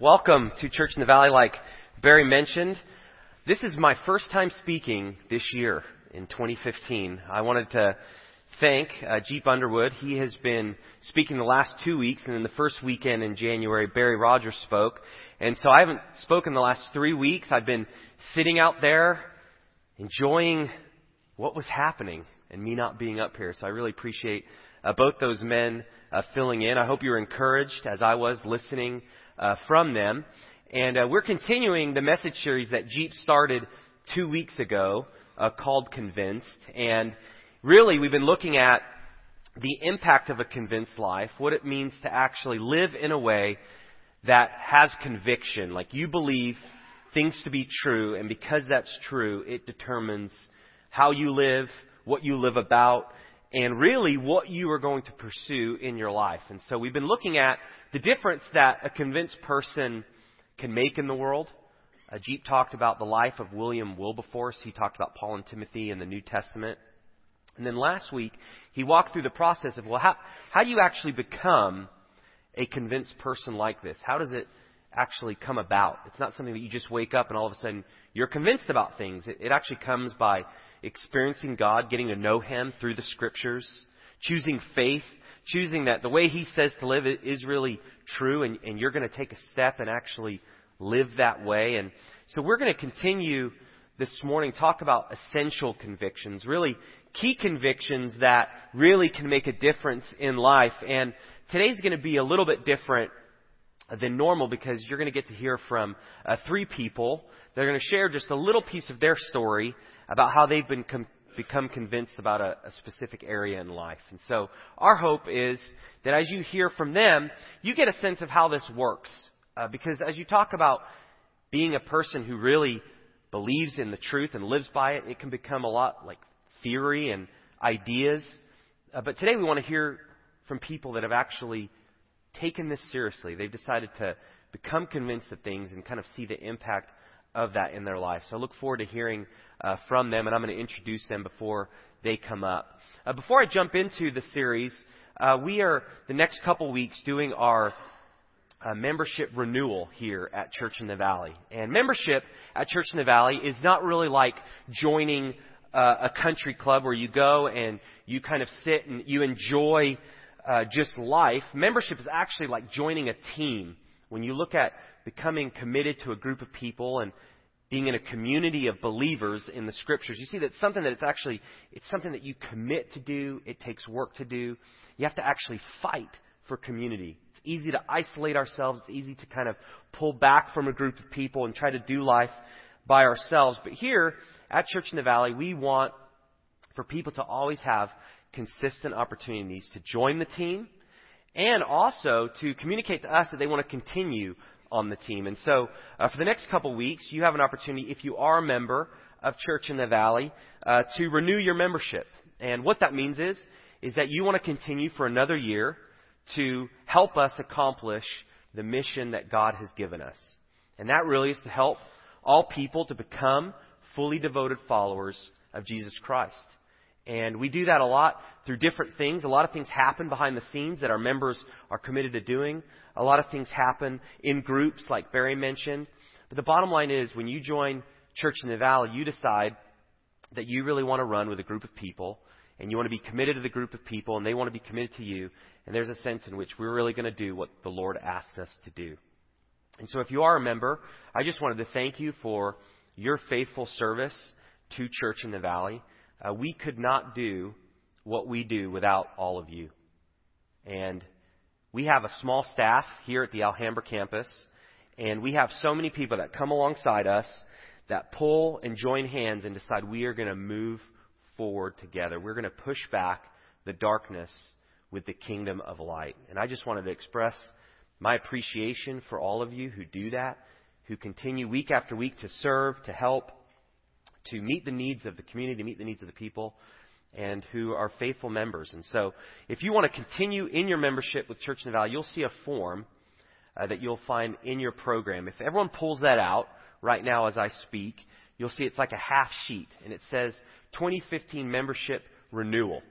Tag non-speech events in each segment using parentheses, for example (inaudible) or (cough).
Welcome to Church in the Valley. Like Barry mentioned, this is my first time speaking this year in 2015. I wanted to thank uh, Jeep Underwood. He has been speaking the last two weeks, and in the first weekend in January, Barry Rogers spoke. And so I haven't spoken the last three weeks. I've been sitting out there enjoying what was happening and me not being up here. So I really appreciate uh, both those men uh, filling in. I hope you were encouraged as I was listening uh, from them. And uh, we're continuing the message series that Jeep started two weeks ago uh, called Convinced. And really, we've been looking at the impact of a convinced life, what it means to actually live in a way that has conviction. Like you believe things to be true, and because that's true, it determines how you live, what you live about, and really what you are going to pursue in your life. And so we've been looking at the difference that a convinced person can make in the world. Uh, Jeep talked about the life of William Wilberforce. He talked about Paul and Timothy in the New Testament. And then last week, he walked through the process of, well, how, how do you actually become a convinced person like this? How does it actually come about? It's not something that you just wake up and all of a sudden you're convinced about things. It, it actually comes by experiencing God, getting to know Him through the Scriptures, choosing faith, choosing that the way He says to live is really true, and, and you're going to take a step and actually live that way. And so we're going to continue this morning talk about essential convictions, really key convictions that really can make a difference in life. And today's going to be a little bit different than normal because you're going to get to hear from uh, three people. They're going to share just a little piece of their story about how they've been com- become convinced about a, a, specific area in life. And so our hope is that as you hear from them, you get a sense of how this works. Uh, because as you talk about being a person who really believes in the truth and lives by it, it can become a lot like theory and ideas. Uh, but today we want to hear from people that have actually taken this seriously. They've decided to become convinced of things and kind of see the impact of that in their life. So I look forward to hearing uh, from them, and I'm going to introduce them before they come up. Uh, before I jump into the series, uh, we are the next couple weeks doing our uh, membership renewal here at Church in the Valley. And membership at Church in the Valley is not really like joining uh, a country club where you go and you kind of sit and you enjoy uh, just life. Membership is actually like joining a team. When you look at becoming committed to a group of people and being in a community of believers in the scriptures, you see that something that it's actually it's something that you commit to do. It takes work to do. You have to actually fight for community. It's easy to isolate ourselves. It's easy to kind of pull back from a group of people and try to do life by ourselves. But here at Church in the Valley, we want for people to always have consistent opportunities to join the team and also to communicate to us that they want to continue on the team. And so, uh, for the next couple weeks, you have an opportunity, if you are a member of Church in the Valley, uh, to renew your membership. And what that means is, is that you want to continue for another year to help us accomplish the mission that God has given us. And that really is to help all people to become fully devoted followers of Jesus Christ. And we do that a lot through different things. A lot of things happen behind the scenes that our members are committed to doing. A lot of things happen in groups, like Barry mentioned. But the bottom line is, when you join Church in the Valley, you decide that you really want to run with a group of people, and you want to be committed to the group of people, and they want to be committed to you. And there's a sense in which we're really going to do what the Lord asked us to do. And so, if you are a member, I just wanted to thank you for your faithful service to Church in the Valley. Uh, we could not do what we do without all of you. And we have a small staff here at the Alhambra campus, and we have so many people that come alongside us that pull and join hands and decide we are going to move forward together. We're going to push back the darkness with the kingdom of light. And I just wanted to express my appreciation for all of you who do that, who continue week after week to serve, to help, to meet the needs of the community, to meet the needs of the people, and who are faithful members. And so, if you want to continue in your membership with Church in the Valley, you'll see a form uh, that you'll find in your program. If everyone pulls that out right now as I speak, you'll see it's like a half sheet, and it says 2015 membership renewal.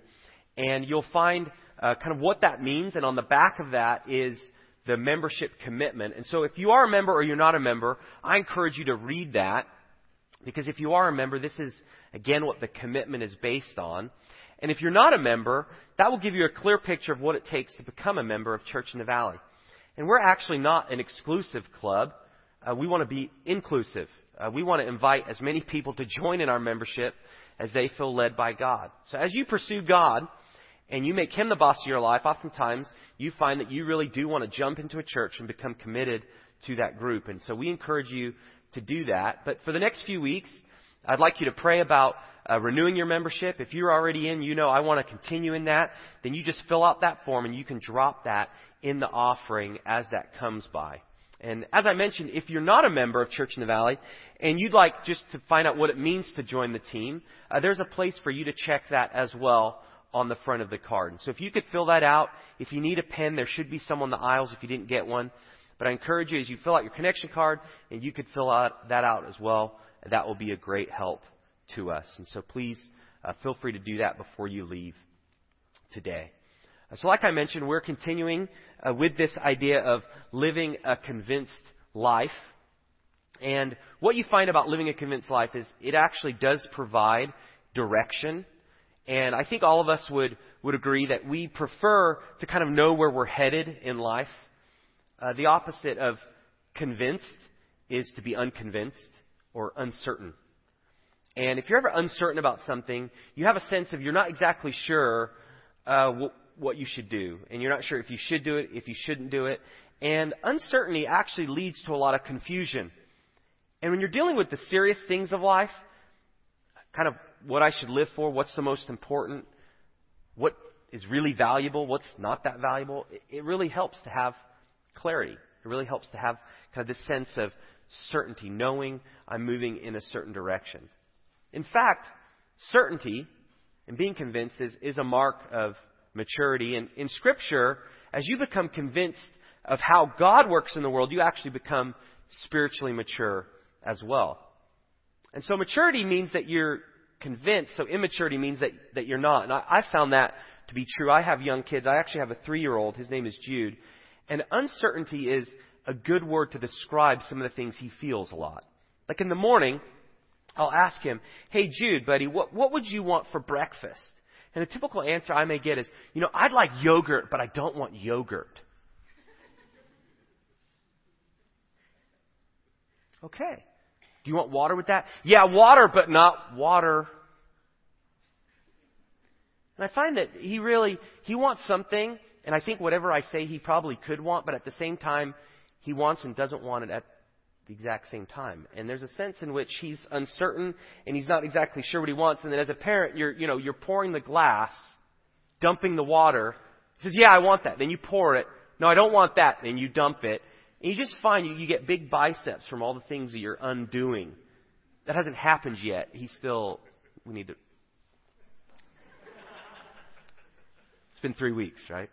And you'll find uh, kind of what that means, and on the back of that is the membership commitment. And so if you are a member or you're not a member, I encourage you to read that because if you are a member, this is again what the commitment is based on. And if you're not a member, that will give you a clear picture of what it takes to become a member of Church in the Valley. And we're actually not an exclusive club. Uh, we want to be inclusive. Uh, we want to invite as many people to join in our membership as they feel led by God. So as you pursue God, and you make Him the boss of your life, oftentimes you find that you really do want to jump into a church and become committed to that group. And so we encourage you to do that. But for the next few weeks, I'd like you to pray about uh, renewing your membership. If you're already in, you know I want to continue in that, then you just fill out that form and you can drop that in the offering as that comes by. And as I mentioned, if you're not a member of Church in the Valley and you'd like just to find out what it means to join the team, uh, there's a place for you to check that as well on the front of the card. So if you could fill that out, if you need a pen, there should be some on the aisles if you didn't get one. But I encourage you as you fill out your connection card, and you could fill out, that out as well. That will be a great help to us. And so please uh, feel free to do that before you leave today. Uh, so, like I mentioned, we're continuing uh, with this idea of living a convinced life. And what you find about living a convinced life is it actually does provide direction and I think all of us would, would agree that we prefer to kind of know where we're headed in life. Uh, the opposite of convinced is to be unconvinced or uncertain. And if you're ever uncertain about something, you have a sense of you're not exactly sure uh, what, what you should do. And you're not sure if you should do it, if you shouldn't do it. And uncertainty actually leads to a lot of confusion. And when you're dealing with the serious things of life, kind of what I should live for, what's the most important, what is really valuable, what's not that valuable, it, it really helps to have clarity. It really helps to have kind of this sense of certainty, knowing I'm moving in a certain direction. In fact, certainty and being convinced is, is a mark of maturity. And in Scripture, as you become convinced of how God works in the world, you actually become spiritually mature as well. And so maturity means that you're convinced. So immaturity means that, that you're not. And I, I found that to be true. I have young kids. I actually have a three year old. His name is Jude. And uncertainty is a good word to describe some of the things he feels a lot. Like in the morning, I'll ask him, Hey Jude, buddy, what, what would you want for breakfast? And the typical answer I may get is, you know, I'd like yogurt, but I don't want yogurt. Okay. Do you want water with that? Yeah, water, but not water. And I find that he really, he wants something, and I think whatever I say he probably could want, but at the same time, he wants and doesn't want it at the exact same time. And there's a sense in which he's uncertain and he's not exactly sure what he wants. And then as a parent, you're, you know, you're pouring the glass, dumping the water. He says, yeah, I want that. Then you pour it. No, I don't want that. Then you dump it. And you just find you, you get big biceps from all the things that you're undoing. That hasn't happened yet. He's still, we need to. It's been three weeks, right?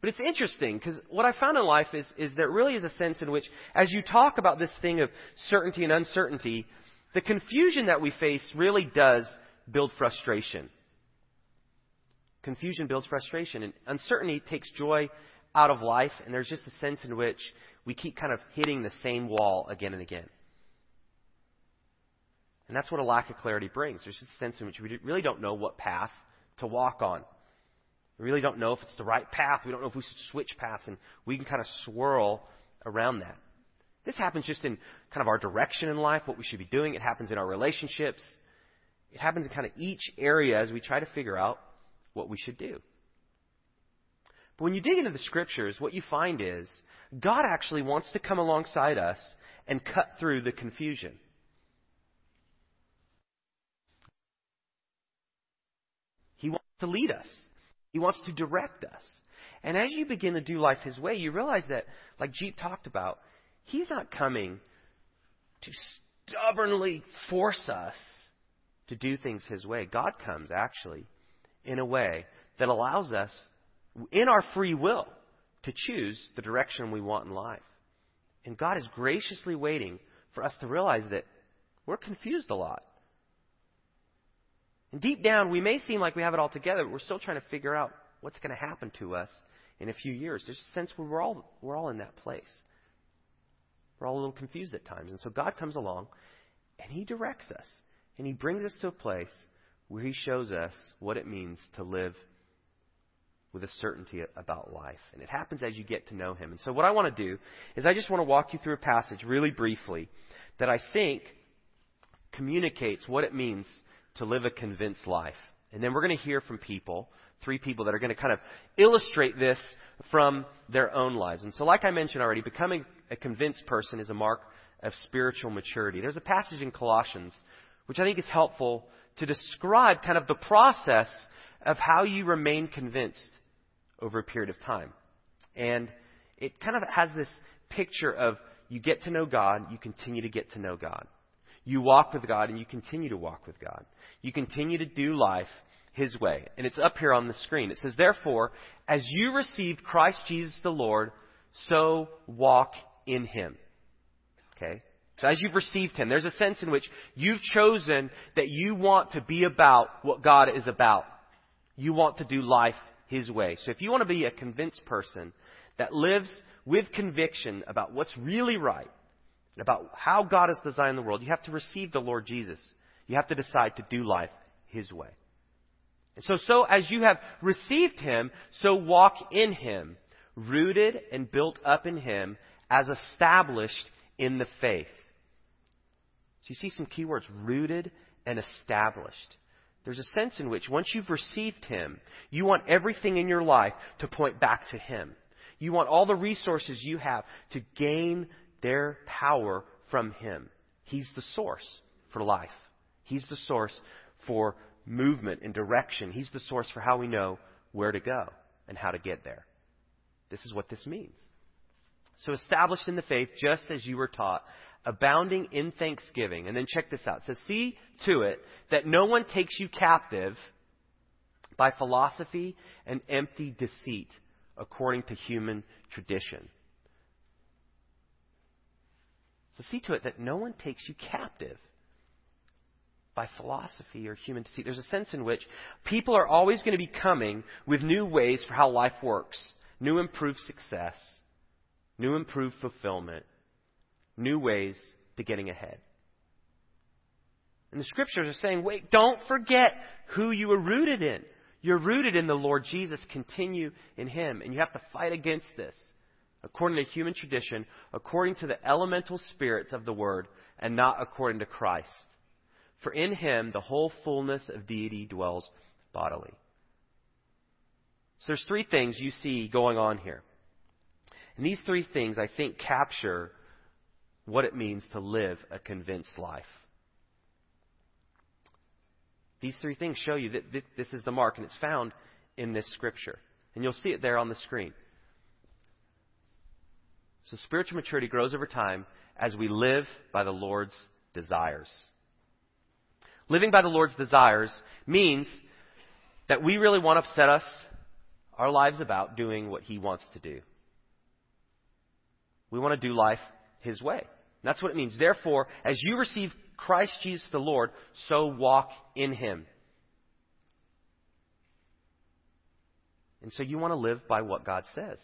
But it's interesting because what I found in life is, is there really is a sense in which, as you talk about this thing of certainty and uncertainty, the confusion that we face really does build frustration. Confusion builds frustration, and uncertainty takes joy out of life, and there's just a sense in which we keep kind of hitting the same wall again and again. And that's what a lack of clarity brings. There's just a sense in which we really don't know what path to walk on. We really don't know if it's the right path. We don't know if we should switch paths, and we can kind of swirl around that. This happens just in kind of our direction in life, what we should be doing. It happens in our relationships. It happens in kind of each area as we try to figure out what we should do. But when you dig into the scriptures, what you find is God actually wants to come alongside us and cut through the confusion. He wants to lead us. He wants to direct us. And as you begin to do life His way, you realize that, like Jeep talked about, He's not coming to stubbornly force us to do things His way. God comes, actually, in a way that allows us in our free will to choose the direction we want in life. And God is graciously waiting for us to realize that we're confused a lot. And deep down, we may seem like we have it all together, but we're still trying to figure out what's going to happen to us in a few years. There's a sense where we're all, we're all in that place. We're all a little confused at times. And so God comes along and He directs us. And He brings us to a place where He shows us what it means to live with a certainty about life. And it happens as you get to know Him. And so what I want to do is I just want to walk you through a passage really briefly that I think communicates what it means to live a convinced life. And then we're going to hear from people, three people that are going to kind of illustrate this from their own lives. And so, like I mentioned already, becoming a convinced person is a mark of spiritual maturity. There's a passage in Colossians which I think is helpful to describe kind of the process of how you remain convinced over a period of time. And it kind of has this picture of you get to know God, you continue to get to know God. You walk with God and you continue to walk with God. You continue to do life His way. And it's up here on the screen. It says, Therefore, as you received Christ Jesus the Lord, so walk in Him. Okay? So as you've received Him, there's a sense in which you've chosen that you want to be about what God is about. You want to do life His way. So if you want to be a convinced person that lives with conviction about what's really right, about how God has designed the world, you have to receive the Lord Jesus. You have to decide to do life His way. And so, so as you have received Him, so walk in Him, rooted and built up in Him, as established in the faith. So you see some keywords rooted and established. There's a sense in which once you've received Him, you want everything in your life to point back to Him. You want all the resources you have to gain their power from Him. He's the source for life. He's the source for movement and direction. He's the source for how we know where to go and how to get there. This is what this means. So, established in the faith, just as you were taught, abounding in thanksgiving. And then check this out. It says, See to it that no one takes you captive by philosophy and empty deceit according to human tradition. So see to it that no one takes you captive by philosophy or human deceit. There's a sense in which people are always going to be coming with new ways for how life works, new improved success, new improved fulfillment, new ways to getting ahead. And the scriptures are saying, wait, don't forget who you were rooted in. You're rooted in the Lord Jesus. Continue in Him. And you have to fight against this according to human tradition, according to the elemental spirits of the Word, and not according to Christ. For in Him the whole fullness of deity dwells bodily. So there's three things you see going on here. And these three things, I think, capture what it means to live a convinced life. These three things show you that this is the mark, and it's found in this scripture. And you'll see it there on the screen. So spiritual maturity grows over time as we live by the Lord's desires. Living by the Lord's desires means that we really want to set us our lives about doing what He wants to do. We want to do life His way. That's what it means. Therefore, as you receive Christ Jesus the Lord, so walk in Him. And so you want to live by what God says.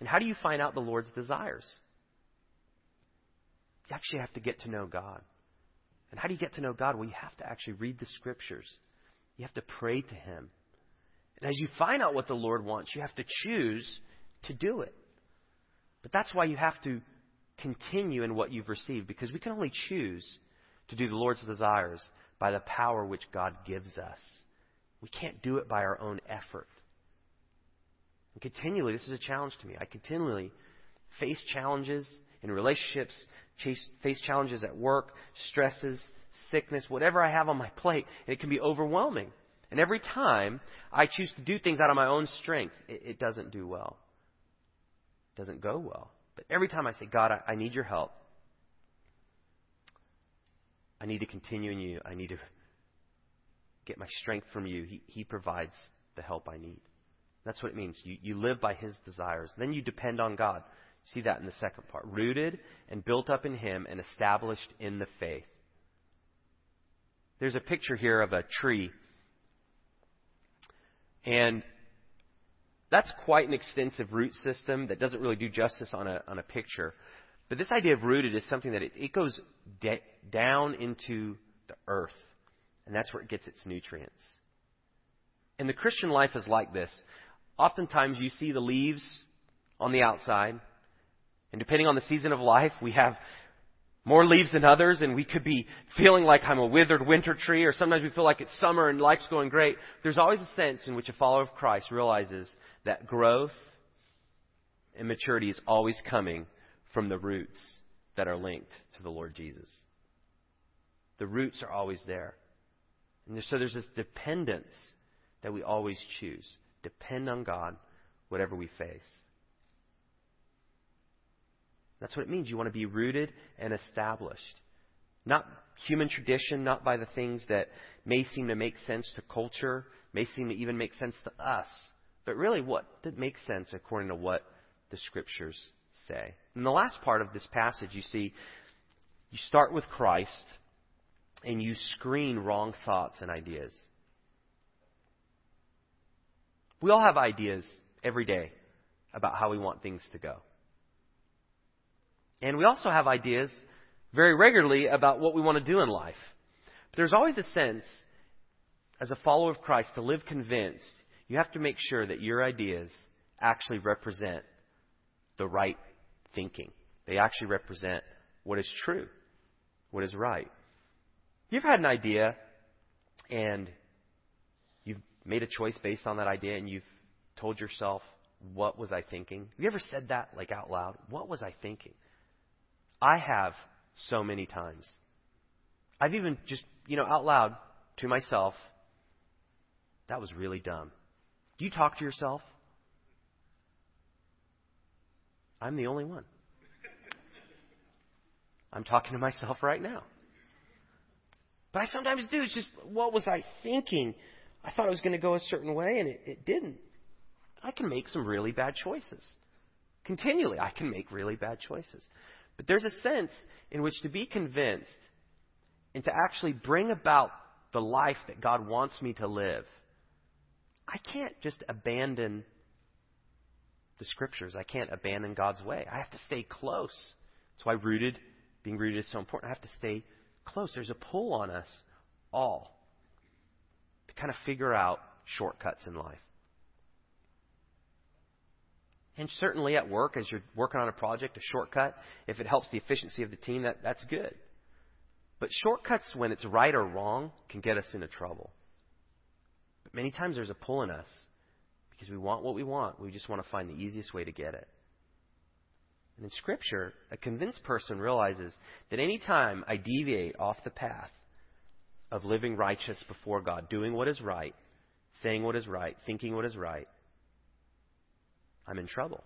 And how do you find out the Lord's desires? You actually have to get to know God. And how do you get to know God? Well, you have to actually read the Scriptures. You have to pray to Him. And as you find out what the Lord wants, you have to choose to do it. But that's why you have to continue in what you've received, because we can only choose to do the Lord's desires by the power which God gives us. We can't do it by our own effort. And continually, this is a challenge to me. I continually face challenges in relationships, face challenges at work, stresses, sickness, whatever I have on my plate, and it can be overwhelming. And every time I choose to do things out of my own strength, it, it doesn't do well. It doesn't go well. But every time I say, God, I, I need your help. I need to continue in you. I need to get my strength from you. He, he provides the help I need. That's what it means. You, you live by His desires. Then you depend on God. You See that in the second part. Rooted and built up in Him and established in the faith. There's a picture here of a tree. And that's quite an extensive root system that doesn't really do justice on a, on a picture. But this idea of rooted is something that it, it goes de- down into the earth, and that's where it gets its nutrients. And the Christian life is like this. Oftentimes you see the leaves on the outside, and depending on the season of life, we have more leaves than others, and we could be feeling like I'm a withered winter tree, or sometimes we feel like it's summer and life's going great. There's always a sense in which a follower of Christ realizes that growth and maturity is always coming from the roots that are linked to the Lord Jesus. The roots are always there. And so there's this dependence that we always choose. Depend on God, whatever we face. That's what it means. You want to be rooted and established. Not human tradition, not by the things that may seem to make sense to culture, may seem to even make sense to us, but really what that makes sense according to what the scriptures say. In the last part of this passage, you see, you start with Christ and you screen wrong thoughts and ideas. We all have ideas every day about how we want things to go. And we also have ideas very regularly about what we want to do in life. But there's always a sense, as a follower of Christ, to live convinced, you have to make sure that your ideas actually represent the right thinking. They actually represent what is true, what is right. You've had an idea and made a choice based on that idea and you've told yourself, what was I thinking? Have you ever said that like out loud? What was I thinking? I have so many times. I've even just, you know, out loud to myself, that was really dumb. Do you talk to yourself? I'm the only one. I'm talking to myself right now. But I sometimes do. It's just, what was I thinking? I thought it was going to go a certain way, and it, it didn't. I can make some really bad choices. Continually, I can make really bad choices. But there's a sense in which to be convinced and to actually bring about the life that God wants me to live, I can't just abandon the scriptures. I can't abandon God's way. I have to stay close. That's why rooted, being rooted is so important. I have to stay close. There's a pull on us all to kind of figure out shortcuts in life. And certainly at work, as you're working on a project, a shortcut, if it helps the efficiency of the team, that, that's good. But shortcuts, when it's right or wrong, can get us into trouble. But many times there's a pull in us because we want what we want. We just want to find the easiest way to get it. And in Scripture, a convinced person realizes that any time I deviate off the path of living righteous before God, doing what is right, saying what is right, thinking what is right, I'm in trouble.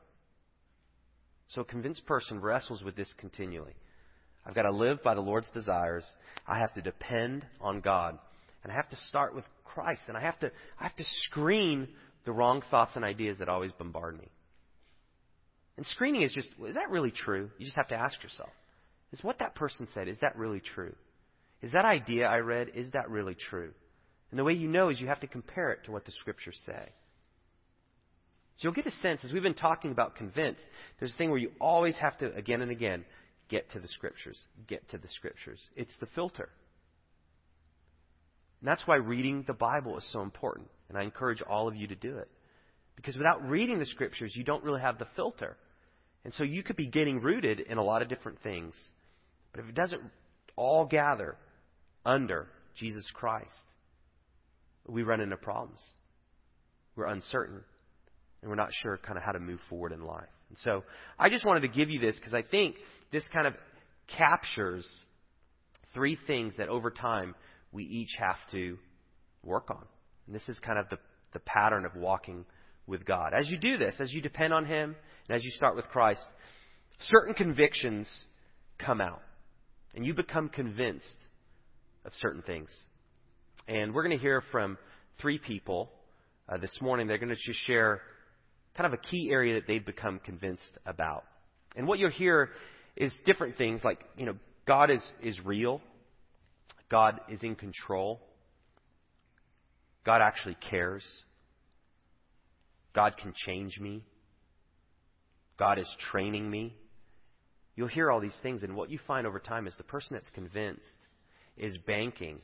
So a convinced person wrestles with this continually. I've got to live by the Lord's desires. I have to depend on God. And I have to start with Christ. And I have to, I have to screen the wrong thoughts and ideas that always bombard me. And screening is just, is that really true? You just have to ask yourself. Is what that person said, is that really true? Is that idea I read, is that really true? And the way you know is you have to compare it to what the scriptures say. So you'll get a sense, as we've been talking about convinced, there's a thing where you always have to, again and again, get to the Scriptures. Get to the Scriptures. It's the filter. And that's why reading the Bible is so important. And I encourage all of you to do it. Because without reading the Scriptures, you don't really have the filter. And so you could be getting rooted in a lot of different things. But if it doesn't all gather under Jesus Christ, we run into problems. We're uncertain and we're not sure kind of how to move forward in life. And so I just wanted to give you this because I think this kind of captures three things that over time we each have to work on. And this is kind of the, the pattern of walking with God. As you do this, as you depend on Him, and as you start with Christ, certain convictions come out. And you become convinced of certain things. And we're going to hear from three people uh, this morning. They're going to just share kind of a key area that they've become convinced about. And what you'll hear is different things like, you know, God is, is real. God is in control. God actually cares. God can change me. God is training me. You'll hear all these things, and what you find over time is the person that's convinced is banking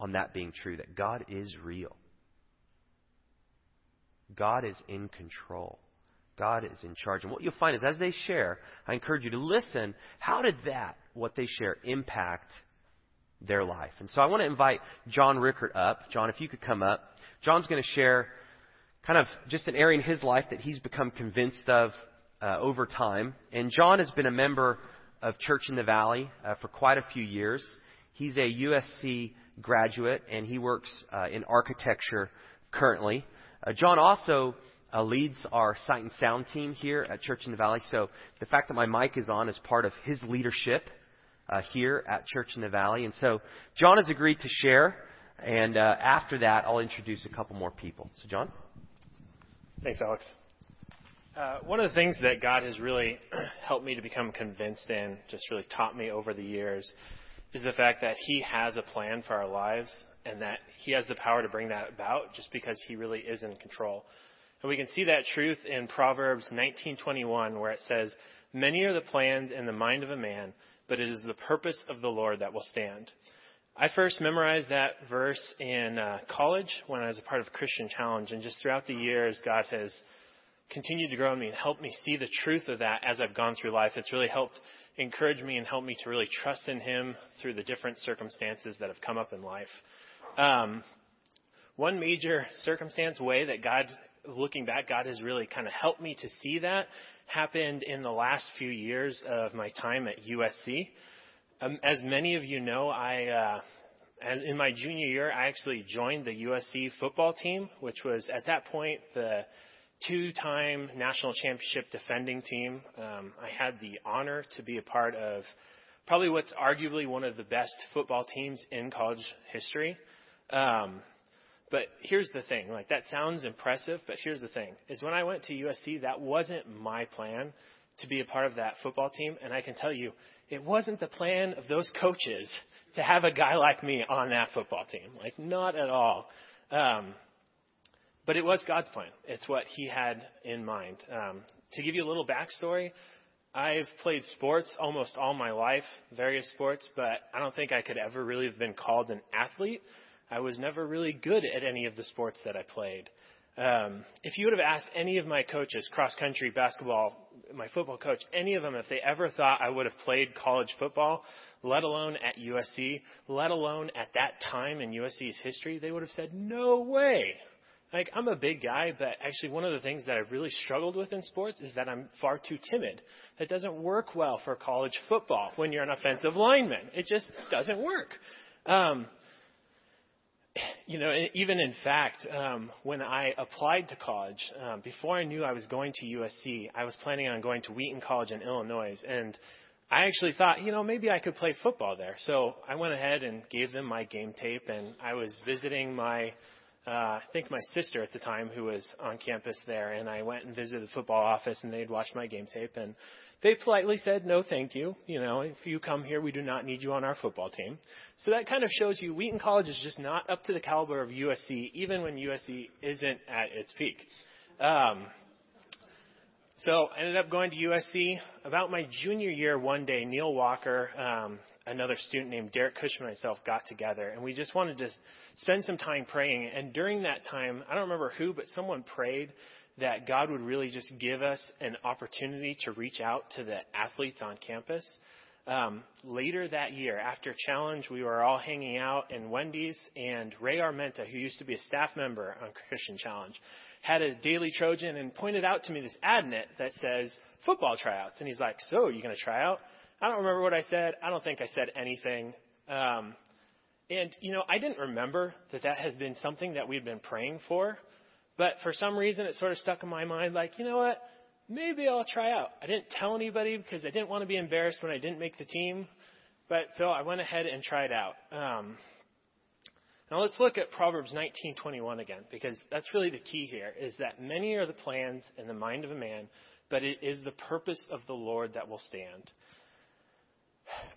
on that being true, that God is real. God is in control. God is in charge. And what you'll find is as they share, I encourage you to listen. How did that, what they share, impact their life? And so I want to invite John Rickert up. John, if you could come up. John's going to share kind of just an area in his life that he's become convinced of uh, over time. And John has been a member of Church in the Valley uh, for quite a few years. He's a USC graduate and he works uh, in architecture currently. Uh, John also uh, leads our sight and sound team here at Church in the Valley. So the fact that my mic is on is part of his leadership uh, here at Church in the Valley. And so John has agreed to share. And uh, after that, I'll introduce a couple more people. So, John? Thanks, Alex. Uh, one of the things that God has really (clears throat) helped me to become convinced in, just really taught me over the years, is the fact that He has a plan for our lives and that He has the power to bring that about just because He really is in control. And we can see that truth in Proverbs 19:21 where it says, "Many are the plans in the mind of a man, but it is the purpose of the Lord that will stand." I first memorized that verse in uh, college when I was a part of Christian Challenge, and just throughout the years, God has continued to grow in me and helped me see the truth of that as I've gone through life. It's really helped encourage me and help me to really trust in Him through the different circumstances that have come up in life. Um, one major circumstance way that God, looking back, God has really kind of helped me to see that happened in the last few years of my time at USC. Um, as many of you know, I, uh, in my junior year, I actually joined the USC football team, which was at that point the two-time national championship defending team. Um, I had the honor to be a part of probably what's arguably one of the best football teams in college history. Um, but here's the thing, like that sounds impressive, but here's the thing, is when I went to USC, that wasn't my plan to be a part of that football team, and I can tell you, it wasn't the plan of those coaches to have a guy like me on that football team. Like, not at all. Um, but it was God's plan. It's what He had in mind. Um, to give you a little backstory, I've played sports almost all my life, various sports, but I don't think I could ever really have been called an athlete. I was never really good at any of the sports that I played. Um, if you would have asked any of my coaches, cross country, basketball, my football coach, any of them, if they ever thought I would have played college football, let alone at USC, let alone at that time in USC's history, they would have said, no way. Like, I'm a big guy, but actually one of the things that I've really struggled with in sports is that I'm far too timid. That doesn't work well for college football when you're an offensive lineman. It just doesn't work. Um, you know, even in fact, um, when I applied to college, um, before I knew I was going to USC, I was planning on going to Wheaton College in Illinois, and I actually thought, you know, maybe I could play football there. So I went ahead and gave them my game tape, and I was visiting my, uh, I think my sister at the time, who was on campus there, and I went and visited the football office, and they'd watched my game tape, and they politely said, no, thank you. You know, if you come here, we do not need you on our football team. So that kind of shows you Wheaton College is just not up to the caliber of USC, even when USC isn't at its peak. Um, so I ended up going to USC. About my junior year, one day, Neil Walker, um, another student named Derek Cushman and myself got together, and we just wanted to spend some time praying. And during that time, I don't remember who, but someone prayed that God would really just give us an opportunity to reach out to the athletes on campus. Um, later that year, after Challenge, we were all hanging out in Wendy's, and Ray Armenta, who used to be a staff member on Christian Challenge, had a Daily Trojan and pointed out to me this ad net that says football tryouts. And he's like, So, you going to try out? I don't remember what I said. I don't think I said anything. Um, and, you know, I didn't remember that that has been something that we'd been praying for. But for some reason, it sort of stuck in my mind like, you know what? Maybe I'll try out. I didn't tell anybody because I didn't want to be embarrassed when I didn't make the team. But so I went ahead and tried out. Um, now let's look at Proverbs 19:21 again because that's really the key here is that many are the plans in the mind of a man, but it is the purpose of the Lord that will stand.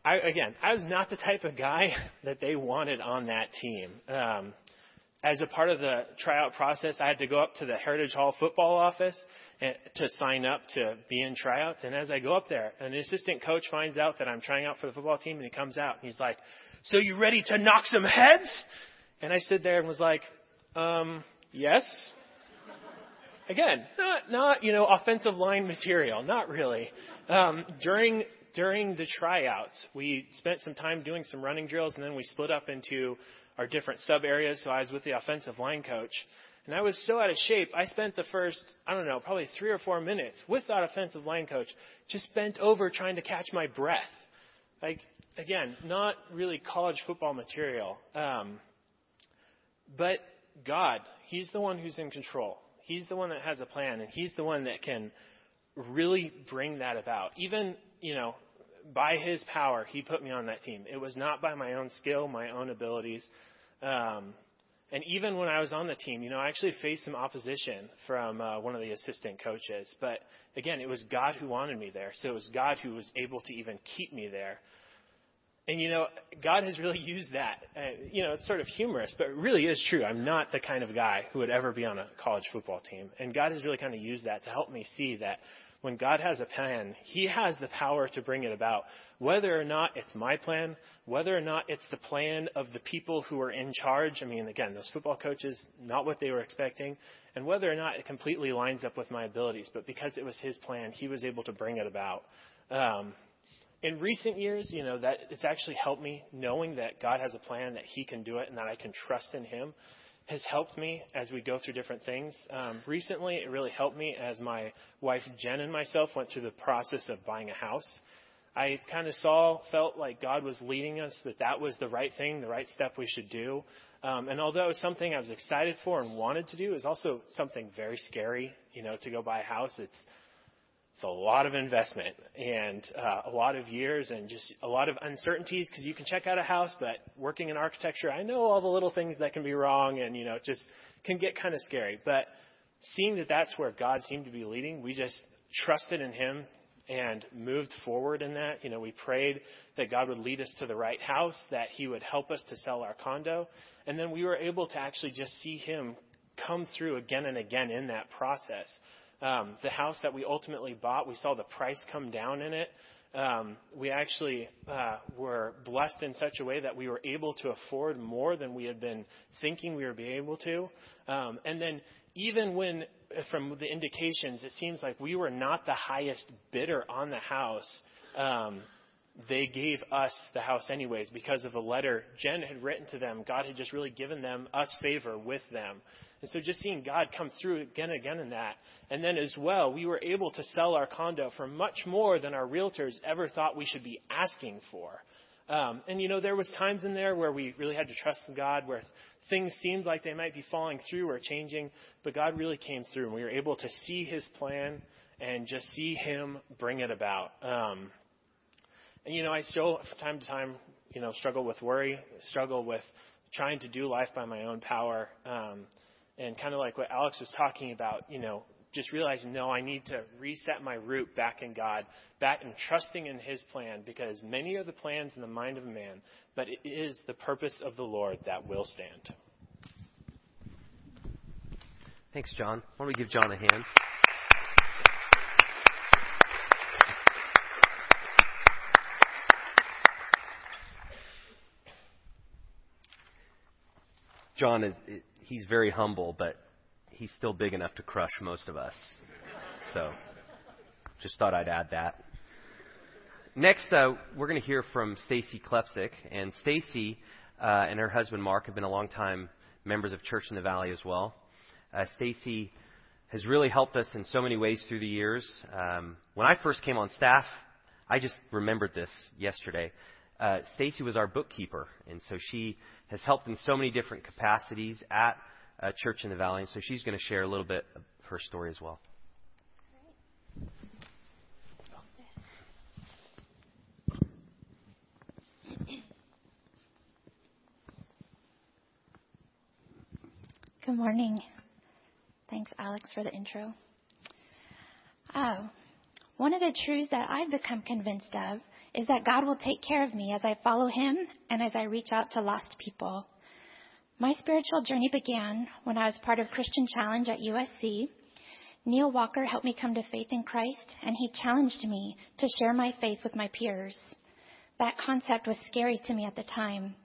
I, again, I was not the type of guy (laughs) that they wanted on that team. Um, as a part of the tryout process, I had to go up to the Heritage Hall football office and, to sign up to be in tryouts. And as I go up there, an assistant coach finds out that I'm trying out for the football team, and he comes out and he's like, "So you ready to knock some heads?" And I stood there and was like, um, "Yes." Again, not not you know offensive line material, not really. Um, during during the tryouts, we spent some time doing some running drills, and then we split up into our different sub areas. So I was with the offensive line coach, and I was so out of shape. I spent the first, I don't know, probably three or four minutes with that offensive line coach, just bent over trying to catch my breath. Like again, not really college football material, um, but God, He's the one who's in control. He's the one that has a plan, and He's the one that can really bring that about. Even you know, by His power, He put me on that team. It was not by my own skill, my own abilities. Um, and even when I was on the team, you know, I actually faced some opposition from uh, one of the assistant coaches. But again, it was God who wanted me there. So it was God who was able to even keep me there. And you know, God has really used that. Uh, you know, it's sort of humorous, but it really is true. I'm not the kind of guy who would ever be on a college football team. And God has really kind of used that to help me see that when God has a plan, He has the power to bring it about. Whether or not it's my plan, whether or not it's the plan of the people who are in charge. I mean, again, those football coaches, not what they were expecting. And whether or not it completely lines up with my abilities. But because it was His plan, He was able to bring it about. Um, in recent years, you know, that it's actually helped me knowing that God has a plan, that He can do it, and that I can trust in Him has helped me as we go through different things. Um, recently, it really helped me as my wife Jen and myself went through the process of buying a house. I kind of saw, felt like God was leading us, that that was the right thing, the right step we should do. Um, and although it was something I was excited for and wanted to do, it was also something very scary, you know, to go buy a house. It's it's a lot of investment and uh, a lot of years and just a lot of uncertainties because you can check out a house, but working in architecture, I know all the little things that can be wrong and, you know, it just can get kind of scary. But seeing that that's where God seemed to be leading, we just trusted in Him and moved forward in that. You know, we prayed that God would lead us to the right house, that He would help us to sell our condo. And then we were able to actually just see Him come through again and again in that process. Um, the house that we ultimately bought, we saw the price come down in it. Um, we actually uh, were blessed in such a way that we were able to afford more than we had been thinking we would be able to. Um, and then, even when, from the indications, it seems like we were not the highest bidder on the house. Um, they gave us the house anyways because of a letter Jen had written to them. God had just really given them us favor with them. And so just seeing God come through again and again in that. And then as well, we were able to sell our condo for much more than our realtors ever thought we should be asking for. Um, and you know, there was times in there where we really had to trust in God, where things seemed like they might be falling through or changing, but God really came through, and we were able to see His plan and just see Him bring it about. Um, and you know, I still, from time to time, you know, struggle with worry, struggle with trying to do life by my own power. Um, and kind of like what Alex was talking about, you know, just realizing, no, I need to reset my root back in God, back and trusting in His plan, because many are the plans in the mind of man, but it is the purpose of the Lord that will stand. Thanks, John. Why don't we give John a hand? John is he's very humble, but he's still big enough to crush most of us. So, just thought I'd add that. Next, uh, we're going to hear from Stacy Klepsik, and Stacy uh, and her husband Mark have been a long members of Church in the Valley as well. Uh, Stacy has really helped us in so many ways through the years. Um, when I first came on staff, I just remembered this yesterday uh, Stacy was our bookkeeper, and so she has helped in so many different capacities at uh, Church in the Valley, and so she's going to share a little bit of her story as well. Good morning. Thanks, Alex, for the intro. Uh, one of the truths that I've become convinced of is that God will take care of me as I follow Him and as I reach out to lost people. My spiritual journey began when I was part of Christian Challenge at USC. Neil Walker helped me come to faith in Christ, and he challenged me to share my faith with my peers. That concept was scary to me at the time.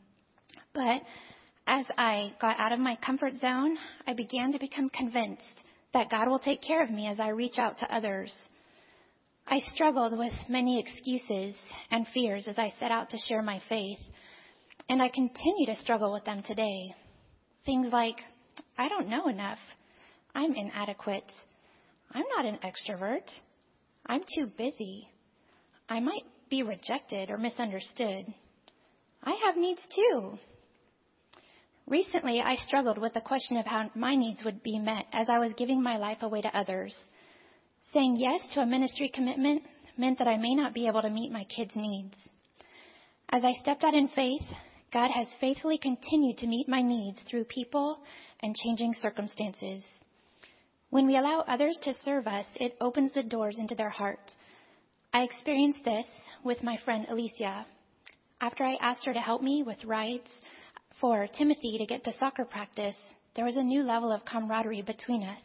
But as I got out of my comfort zone, I began to become convinced that God will take care of me as I reach out to others. I struggled with many excuses and fears as I set out to share my faith, and I continue to struggle with them today. Things like, I don't know enough. I'm inadequate. I'm not an extrovert. I'm too busy. I might be rejected or misunderstood. I have needs too. Recently, I struggled with the question of how my needs would be met as I was giving my life away to others. Saying yes to a ministry commitment meant that I may not be able to meet my kids' needs. As I stepped out in faith, God has faithfully continued to meet my needs through people and changing circumstances. When we allow others to serve us, it opens the doors into their heart. I experienced this with my friend Alicia. After I asked her to help me with rides for Timothy to get to soccer practice, there was a new level of camaraderie between us.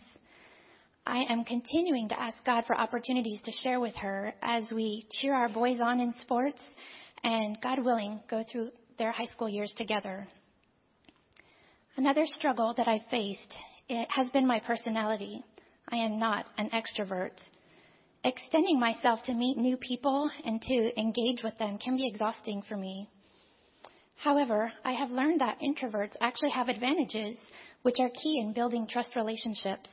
I am continuing to ask God for opportunities to share with her as we cheer our boys on in sports and, God willing, go through their high school years together. Another struggle that I've faced it has been my personality. I am not an extrovert. Extending myself to meet new people and to engage with them can be exhausting for me. However, I have learned that introverts actually have advantages which are key in building trust relationships.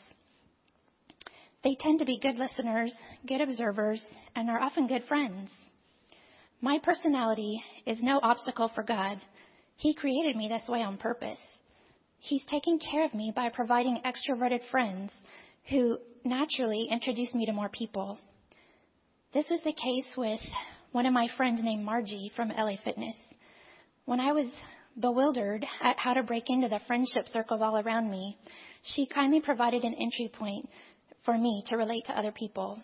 They tend to be good listeners, good observers, and are often good friends. My personality is no obstacle for God. He created me this way on purpose. He's taking care of me by providing extroverted friends who naturally introduce me to more people. This was the case with one of my friends named Margie from LA Fitness. When I was bewildered at how to break into the friendship circles all around me, she kindly provided an entry point for me to relate to other people.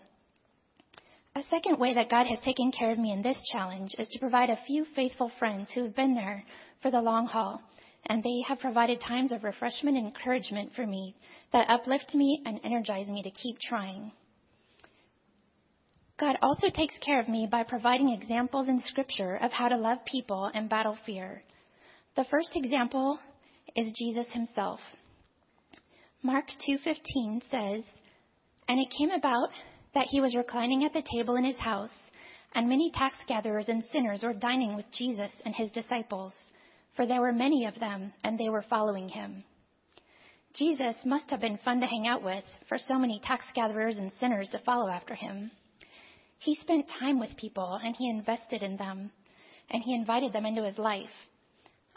A second way that God has taken care of me in this challenge is to provide a few faithful friends who have been there for the long haul, and they have provided times of refreshment and encouragement for me that uplift me and energize me to keep trying. God also takes care of me by providing examples in Scripture of how to love people and battle fear. The first example is Jesus himself. Mark 2:15 says, "And it came about that he was reclining at the table in his house, and many tax gatherers and sinners were dining with Jesus and his disciples, for there were many of them, and they were following him. Jesus must have been fun to hang out with for so many tax gatherers and sinners to follow after him. He spent time with people and he invested in them, and he invited them into his life.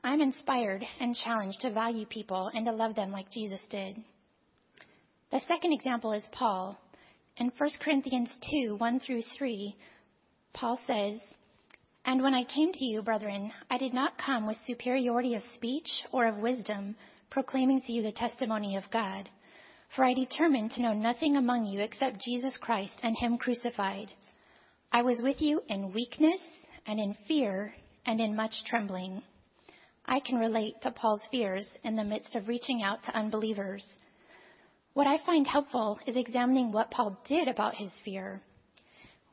I'm inspired and challenged to value people and to love them like Jesus did. The second example is Paul, in 1 Corinthians 2 1 through 3, Paul says, And when I came to you, brethren, I did not come with superiority of speech or of wisdom, proclaiming to you the testimony of God. For I determined to know nothing among you except Jesus Christ and Him crucified. I was with you in weakness and in fear and in much trembling. I can relate to Paul's fears in the midst of reaching out to unbelievers. What I find helpful is examining what Paul did about his fear.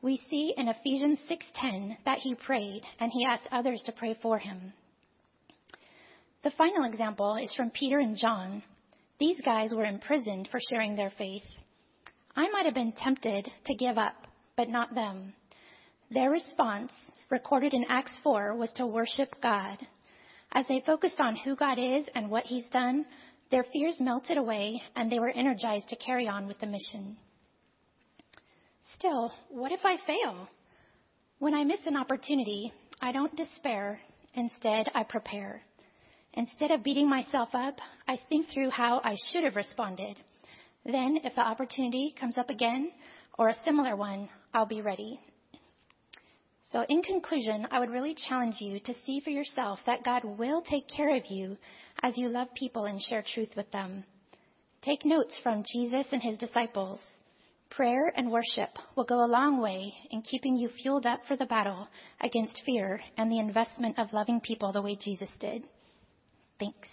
We see in Ephesians 6:10 that he prayed and he asked others to pray for him. The final example is from Peter and John. These guys were imprisoned for sharing their faith. I might have been tempted to give up, but not them. Their response, recorded in Acts 4, was to worship God. As they focused on who God is and what He's done, their fears melted away, and they were energized to carry on with the mission. Still, what if I fail? When I miss an opportunity, I don't despair. Instead, I prepare. Instead of beating myself up, I think through how I should have responded. Then, if the opportunity comes up again, or a similar one, I'll be ready. So, in conclusion, I would really challenge you to see for yourself that God will take care of you as you love people and share truth with them. Take notes from Jesus and his disciples. Prayer and worship will go a long way in keeping you fueled up for the battle against fear and the investment of loving people the way Jesus did. Thanks.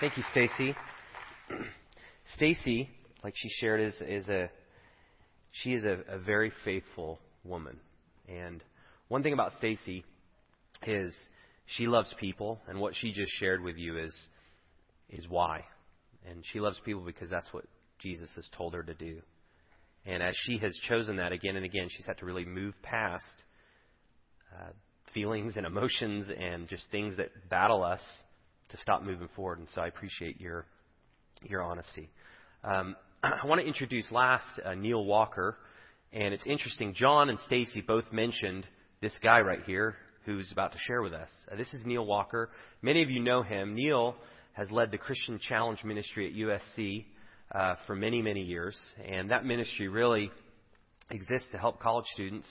Thank you, Stacy. (clears throat) Stacy, like she shared, is is a she is a, a very faithful woman. And one thing about Stacy is she loves people, and what she just shared with you is is why. And she loves people because that's what Jesus has told her to do. And as she has chosen that again and again, she's had to really move past uh, feelings and emotions and just things that battle us to stop moving forward. And so I appreciate your your honesty. Um, (clears throat) I want to introduce last uh, Neil Walker, and it's interesting. John and Stacy both mentioned this guy right here who's about to share with us. Uh, this is Neil Walker. Many of you know him. Neil has led the Christian Challenge Ministry at USC uh, for many, many years, and that ministry really exists to help college students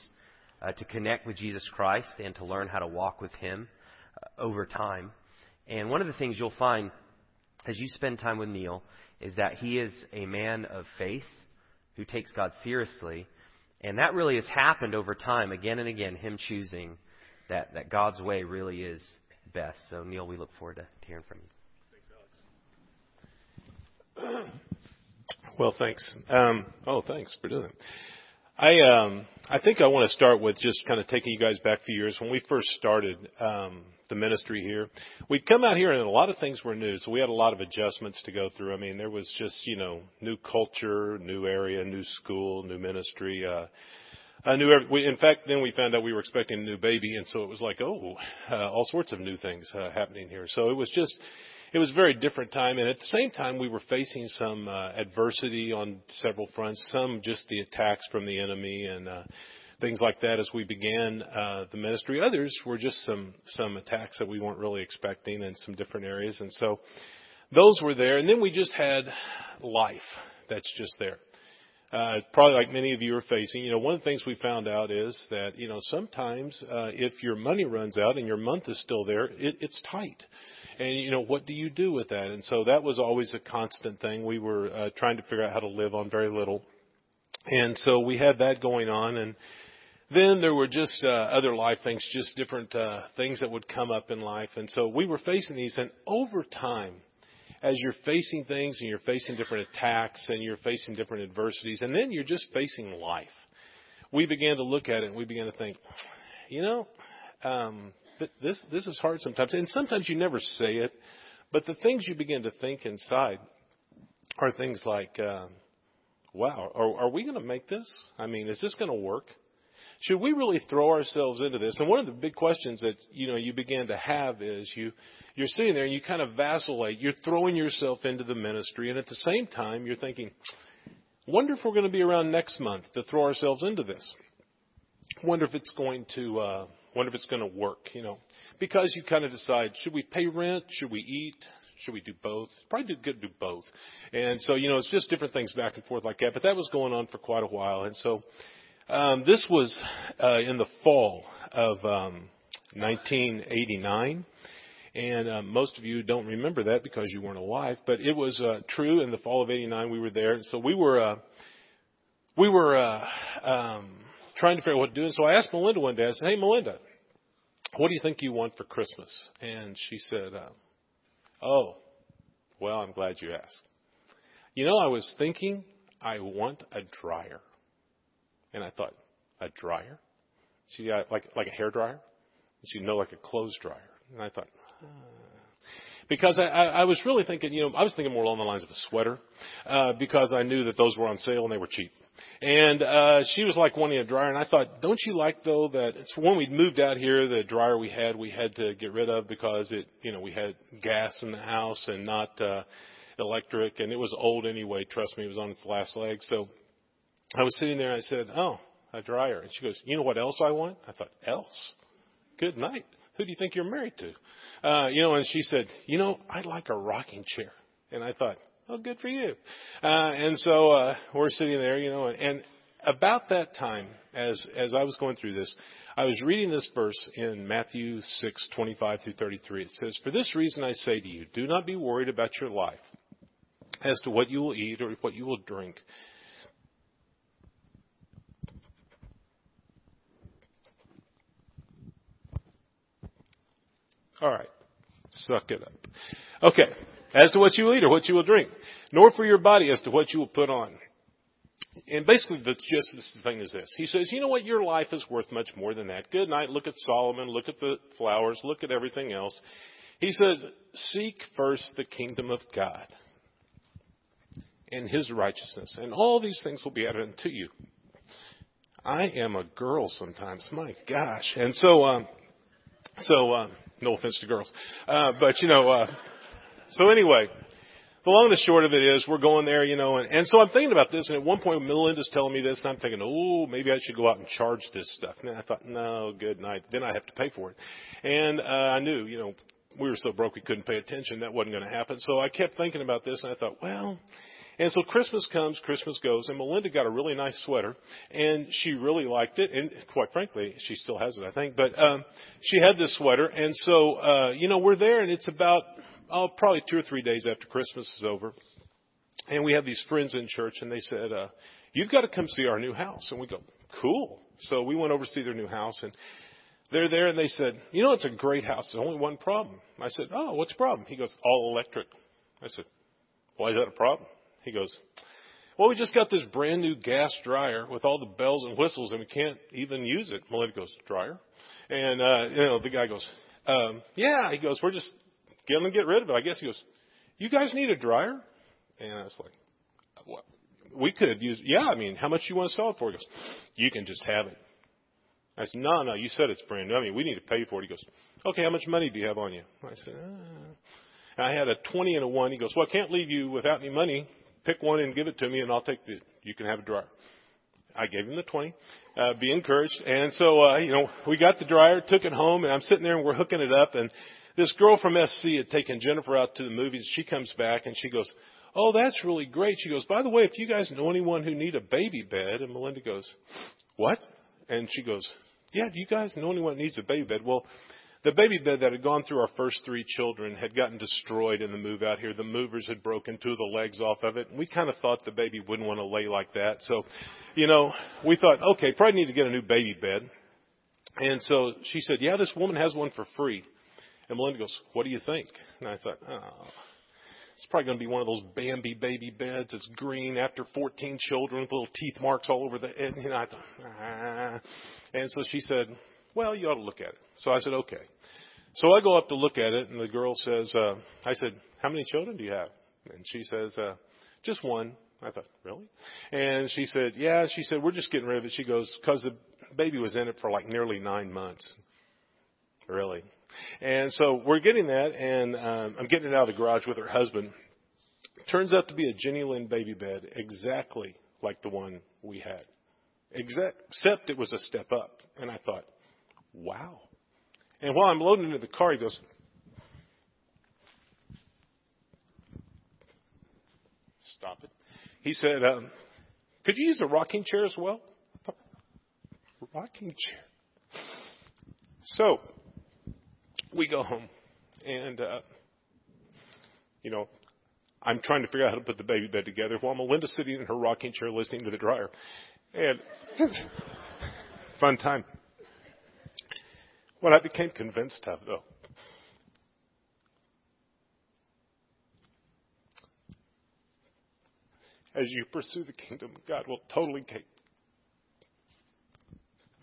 uh, to connect with Jesus Christ and to learn how to walk with Him uh, over time. And one of the things you'll find as you spend time with Neil is that he is a man of faith who takes God seriously. And that really has happened over time, again and again, him choosing that, that God's way really is best. So, Neil, we look forward to hearing from you. Thanks, Alex. (clears throat) Well, thanks. Um, oh, thanks for doing it. I um, I think I want to start with just kind of taking you guys back a few years when we first started um, the ministry here. We'd come out here and a lot of things were new, so we had a lot of adjustments to go through. I mean, there was just you know new culture, new area, new school, new ministry. Uh, I knew every, we, in fact, then we found out we were expecting a new baby, and so it was like, oh, uh, all sorts of new things uh, happening here. So it was just it was a very different time, and at the same time, we were facing some uh, adversity on several fronts. Some just the attacks from the enemy and uh, things like that as we began uh, the ministry. Others were just some some attacks that we weren't really expecting in some different areas, and so those were there. And then we just had life that's just there. Uh, probably like many of you are facing, you know, one of the things we found out is that, you know, sometimes uh, if your money runs out and your month is still there, it, it's tight and you know what do you do with that? And so that was always a constant thing. We were uh, trying to figure out how to live on very little. And so we had that going on. And then there were just uh, other life things just different uh, things that would come up in life. And so we were facing these. And over time as you're facing things and you're facing different attacks and you're facing different adversities and then you're just facing life we began to look at it and we began to think you know um, this this is hard sometimes, and sometimes you never say it, but the things you begin to think inside are things like, uh, "Wow, are, are we going to make this? I mean, is this going to work? Should we really throw ourselves into this?" And one of the big questions that you know you begin to have is you you're sitting there and you kind of vacillate. You're throwing yourself into the ministry, and at the same time you're thinking, "Wonder if we're going to be around next month to throw ourselves into this." Wonder if it's going to uh, Wonder if it's going to work, you know, because you kind of decide, should we pay rent? Should we eat? Should we do both? Probably do good to do both. And so, you know, it's just different things back and forth like that. But that was going on for quite a while. And so, um, this was uh, in the fall of um, 1989. And uh, most of you don't remember that because you weren't alive, but it was uh, true. In the fall of '89, we were there, and so we were uh, we were uh, um, trying to figure out what to do. And so I asked Melinda one day, I said, Hey, Melinda, what do you think you want for Christmas? And she said, uh, Oh, well, I'm glad you asked. You know, I was thinking I want a dryer. And I thought, a dryer? She like like a hair dryer. She know like a clothes dryer. And I thought, uh, because I, I, I was really thinking, you know, I was thinking more along the lines of a sweater, uh, because I knew that those were on sale and they were cheap. And uh, she was like wanting a dryer, and I thought, don't you like though that it's when we moved out here, the dryer we had we had to get rid of because it, you know, we had gas in the house and not uh, electric, and it was old anyway. Trust me, it was on its last leg. So I was sitting there, and I said, oh, a dryer, and she goes, you know what else I want? I thought, else? Good night. Who do you think you're married to? Uh, you know, and she said, you know, I'd like a rocking chair. And I thought, oh, good for you. Uh, and so, uh, we're sitting there, you know, and, and about that time, as, as I was going through this, I was reading this verse in Matthew 6, 25 through 33. It says, For this reason I say to you, do not be worried about your life as to what you will eat or what you will drink All right. Suck it up. Okay. as to what you eat or what you will drink, nor for your body as to what you will put on. And basically, the gist of this thing is this. He says, you know what? Your life is worth much more than that. Good night. Look at Solomon. Look at the flowers. Look at everything else. He says, seek first the kingdom of God and his righteousness, and all these things will be added unto you. I am a girl sometimes. My gosh. And so, um, so, um, no offense to girls. Uh, but you know, uh, so anyway, the long and the short of it is we're going there, you know, and, and so I'm thinking about this, and at one point Melinda's telling me this, and I'm thinking, oh, maybe I should go out and charge this stuff. And I thought, no, good night. Then I have to pay for it. And uh, I knew, you know, we were so broke we couldn't pay attention. That wasn't going to happen. So I kept thinking about this, and I thought, well, and so Christmas comes, Christmas goes, and Melinda got a really nice sweater, and she really liked it, and quite frankly, she still has it, I think. But um, she had this sweater, and so uh, you know we're there, and it's about oh probably two or three days after Christmas is over, and we have these friends in church, and they said, uh, "You've got to come see our new house," and we go, "Cool." So we went over to see their new house, and they're there, and they said, "You know, it's a great house. There's only one problem." I said, "Oh, what's the problem?" He goes, "All electric." I said, "Why is that a problem?" He goes, well, we just got this brand new gas dryer with all the bells and whistles and we can't even use it. Melinda goes, dryer? And, uh, you know, the guy goes, um, yeah, he goes, we're just going to get rid of it. I guess he goes, you guys need a dryer? And I was like, what? We could use, yeah, I mean, how much do you want to sell it for? He goes, you can just have it. I said, no, no, you said it's brand new. I mean, we need to pay for it. He goes, okay, how much money do you have on you? I said, ah. I had a 20 and a 1. He goes, well, I can't leave you without any money pick one and give it to me, and I'll take the. You can have a dryer. I gave him the 20. Uh, be encouraged. And so, uh, you know, we got the dryer, took it home, and I'm sitting there and we're hooking it up. And this girl from SC had taken Jennifer out to the movies. She comes back and she goes, Oh, that's really great. She goes, By the way, if you guys know anyone who need a baby bed, and Melinda goes, What? And she goes, Yeah, do you guys know anyone who needs a baby bed? Well, the baby bed that had gone through our first three children had gotten destroyed in the move out here. The movers had broken two of the legs off of it. And we kind of thought the baby wouldn't want to lay like that. So, you know, we thought, okay, probably need to get a new baby bed. And so she said, yeah, this woman has one for free. And Melinda goes, what do you think? And I thought, oh, it's probably going to be one of those Bambi baby beds. It's green after 14 children with little teeth marks all over the, and you know, I thought, ah. And so she said, well, you ought to look at it. So I said, okay. So I go up to look at it, and the girl says, uh, I said, how many children do you have? And she says, uh, just one. I thought, really? And she said, yeah. She said, we're just getting rid of it. She goes, because the baby was in it for like nearly nine months. Really? And so we're getting that, and um, I'm getting it out of the garage with her husband. Turns out to be a Jenny Lind baby bed, exactly like the one we had. Exact, Except it was a step up. And I thought, wow. And while I'm loading into the car, he goes, Stop it. He said, um, Could you use a rocking chair as well? Rocking chair. So, we go home. And, uh, you know, I'm trying to figure out how to put the baby bed together while Melinda's sitting in her rocking chair listening to the dryer. And, (laughs) fun time. What I became convinced of, though, as you pursue the kingdom, God will totally take.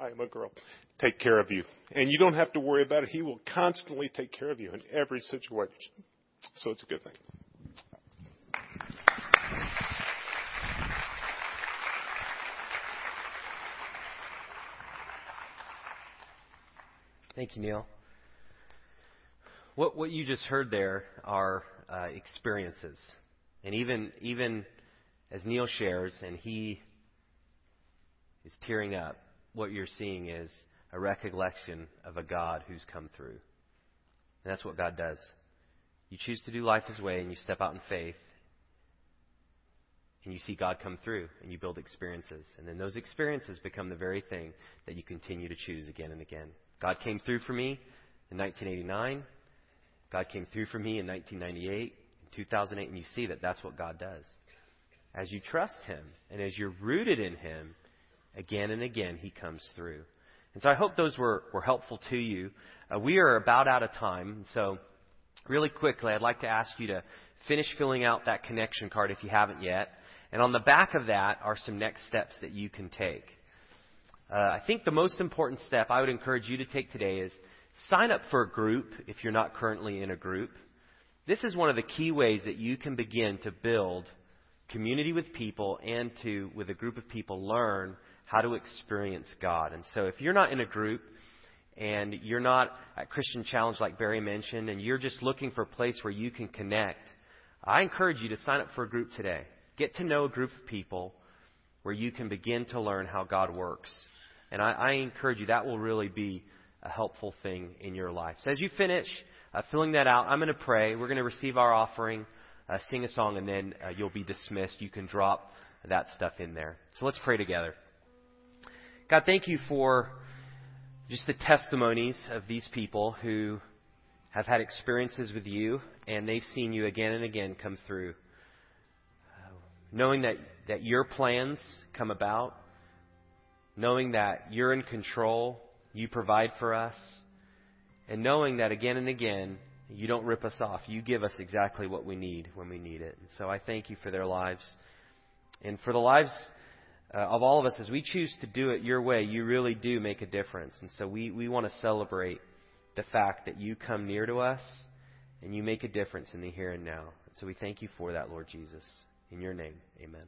I am a girl. Take care of you. And you don't have to worry about it. He will constantly take care of you in every situation. So it's a good thing. Thank you, Neil. What what you just heard there are uh, experiences, and even even as Neil shares, and he is tearing up. What you're seeing is a recollection of a God who's come through, and that's what God does. You choose to do life His way, and you step out in faith, and you see God come through, and you build experiences, and then those experiences become the very thing that you continue to choose again and again. God came through for me in 1989. God came through for me in 1998, in 2008, and you see that that's what God does. As you trust Him and as you're rooted in Him, again and again, He comes through. And so I hope those were, were helpful to you. Uh, we are about out of time, so really quickly, I'd like to ask you to finish filling out that connection card if you haven't yet. And on the back of that are some next steps that you can take. Uh, I think the most important step I would encourage you to take today is sign up for a group if you're not currently in a group. This is one of the key ways that you can begin to build community with people and to, with a group of people, learn how to experience God. And so if you're not in a group and you're not at Christian Challenge like Barry mentioned, and you're just looking for a place where you can connect, I encourage you to sign up for a group today. Get to know a group of people where you can begin to learn how God works. And I, I encourage you, that will really be a helpful thing in your life. So as you finish uh, filling that out, I'm going to pray. We're going to receive our offering, uh, sing a song, and then uh, you'll be dismissed. You can drop that stuff in there. So let's pray together. God, thank you for just the testimonies of these people who have had experiences with you and they've seen you again and again come through. Uh, knowing that, that your plans come about, knowing that you're in control, you provide for us, and knowing that again and again, you don't rip us off. You give us exactly what we need when we need it. And so I thank you for their lives. And for the lives uh, of all of us, as we choose to do it your way, you really do make a difference. And so we, we want to celebrate the fact that you come near to us and you make a difference in the here and now. And so we thank you for that, Lord Jesus. In your name, amen.